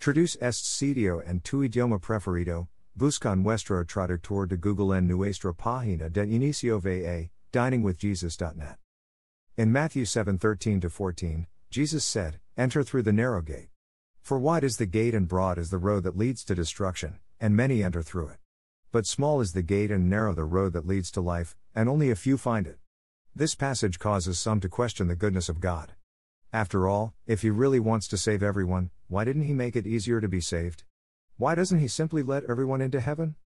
Traduce este sitio en tu idioma preferido. Busca nuestro traductor de Google en nuestra página de inicio va, diningwithjesus.net. In Matthew 7:13 14, Jesus said, "Enter through the narrow gate. For wide is the gate and broad is the road that leads to destruction, and many enter through it. But small is the gate and narrow the road that leads to life, and only a few find it." This passage causes some to question the goodness of God. After all, if he really wants to save everyone, why didn't he make it easier to be saved? Why doesn't he simply let everyone into heaven?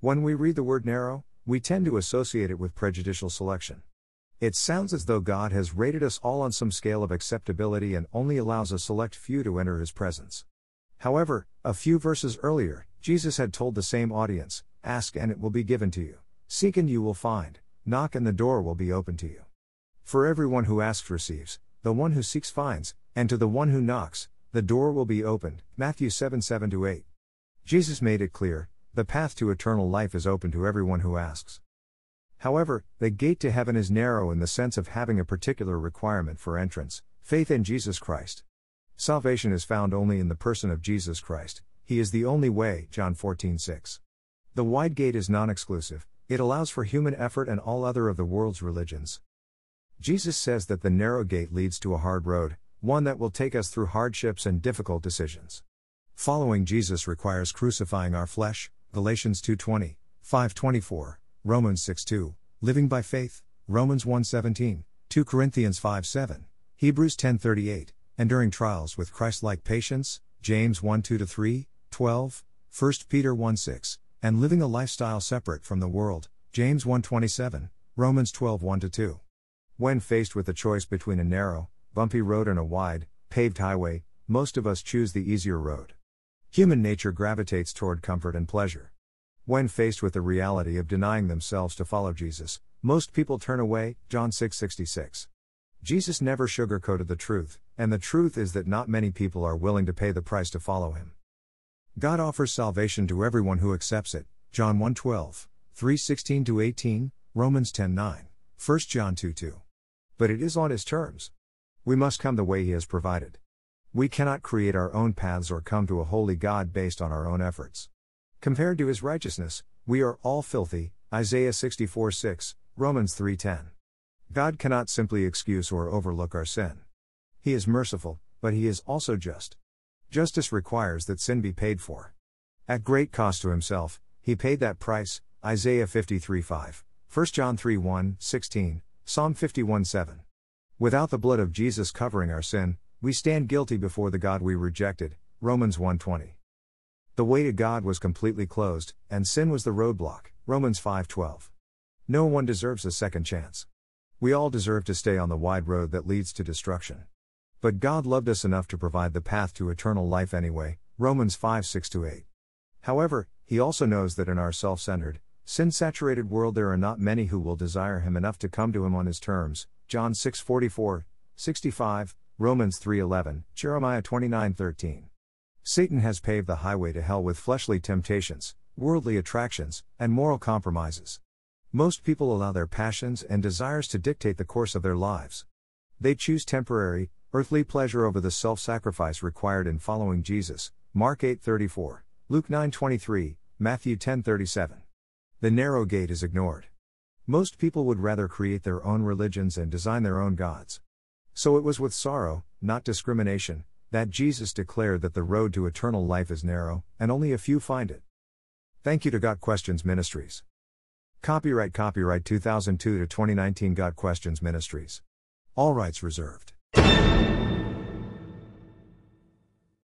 When we read the word narrow, we tend to associate it with prejudicial selection. It sounds as though God has rated us all on some scale of acceptability and only allows a select few to enter his presence. However, a few verses earlier, Jesus had told the same audience Ask and it will be given to you, seek and you will find, knock and the door will be open to you. For everyone who asks receives, the one who seeks finds, and to the one who knocks, the door will be opened. Matthew 7 7 8. Jesus made it clear the path to eternal life is open to everyone who asks. However, the gate to heaven is narrow in the sense of having a particular requirement for entrance faith in Jesus Christ. Salvation is found only in the person of Jesus Christ, He is the only way. John 14 6. The wide gate is non exclusive, it allows for human effort and all other of the world's religions. Jesus says that the narrow gate leads to a hard road, one that will take us through hardships and difficult decisions. Following Jesus requires crucifying our flesh, Galatians 2:20, 5:24, Romans 6:2, living by faith, Romans 1:17, 2 Corinthians 5:7, Hebrews 10:38, enduring trials with Christ-like patience, James 1:2-3, 12, 1 Peter 1:6, and living a lifestyle separate from the world, James 1:27, Romans 12:1-2. When faced with the choice between a narrow, bumpy road and a wide, paved highway, most of us choose the easier road. Human nature gravitates toward comfort and pleasure. When faced with the reality of denying themselves to follow Jesus, most people turn away. John 6:66. Jesus never sugarcoated the truth, and the truth is that not many people are willing to pay the price to follow him. God offers salvation to everyone who accepts it. John 1:12, 3:16 18, Romans 10:9, 1 John 2:2. But it is on his terms. We must come the way he has provided. We cannot create our own paths or come to a holy God based on our own efforts. Compared to his righteousness, we are all filthy, Isaiah 64 6, Romans 3:10. God cannot simply excuse or overlook our sin. He is merciful, but he is also just. Justice requires that sin be paid for. At great cost to himself, he paid that price, Isaiah 53 5, 1 John 3 1, 16, Psalm 51 7. Without the blood of Jesus covering our sin, we stand guilty before the God we rejected. Romans 1:20. The way to God was completely closed, and sin was the roadblock. Romans 5:12. No one deserves a second chance. We all deserve to stay on the wide road that leads to destruction. But God loved us enough to provide the path to eternal life anyway. Romans 5 6 8. However, He also knows that in our self centered, sin saturated world there are not many who will desire Him enough to come to Him on His terms. John 6 44, 65, Romans 3:11, Jeremiah 29:13. Satan has paved the highway to hell with fleshly temptations, worldly attractions, and moral compromises. Most people allow their passions and desires to dictate the course of their lives. They choose temporary, earthly pleasure over the self-sacrifice required in following Jesus. Mark 8:34, Luke 9:23, Matthew 10:37. The narrow gate is ignored. Most people would rather create their own religions and design their own gods. So it was with sorrow, not discrimination, that Jesus declared that the road to eternal life is narrow, and only a few find it. Thank you to Got Questions Ministries. Copyright Copyright 2002 to 2019 Got Questions Ministries. All rights reserved.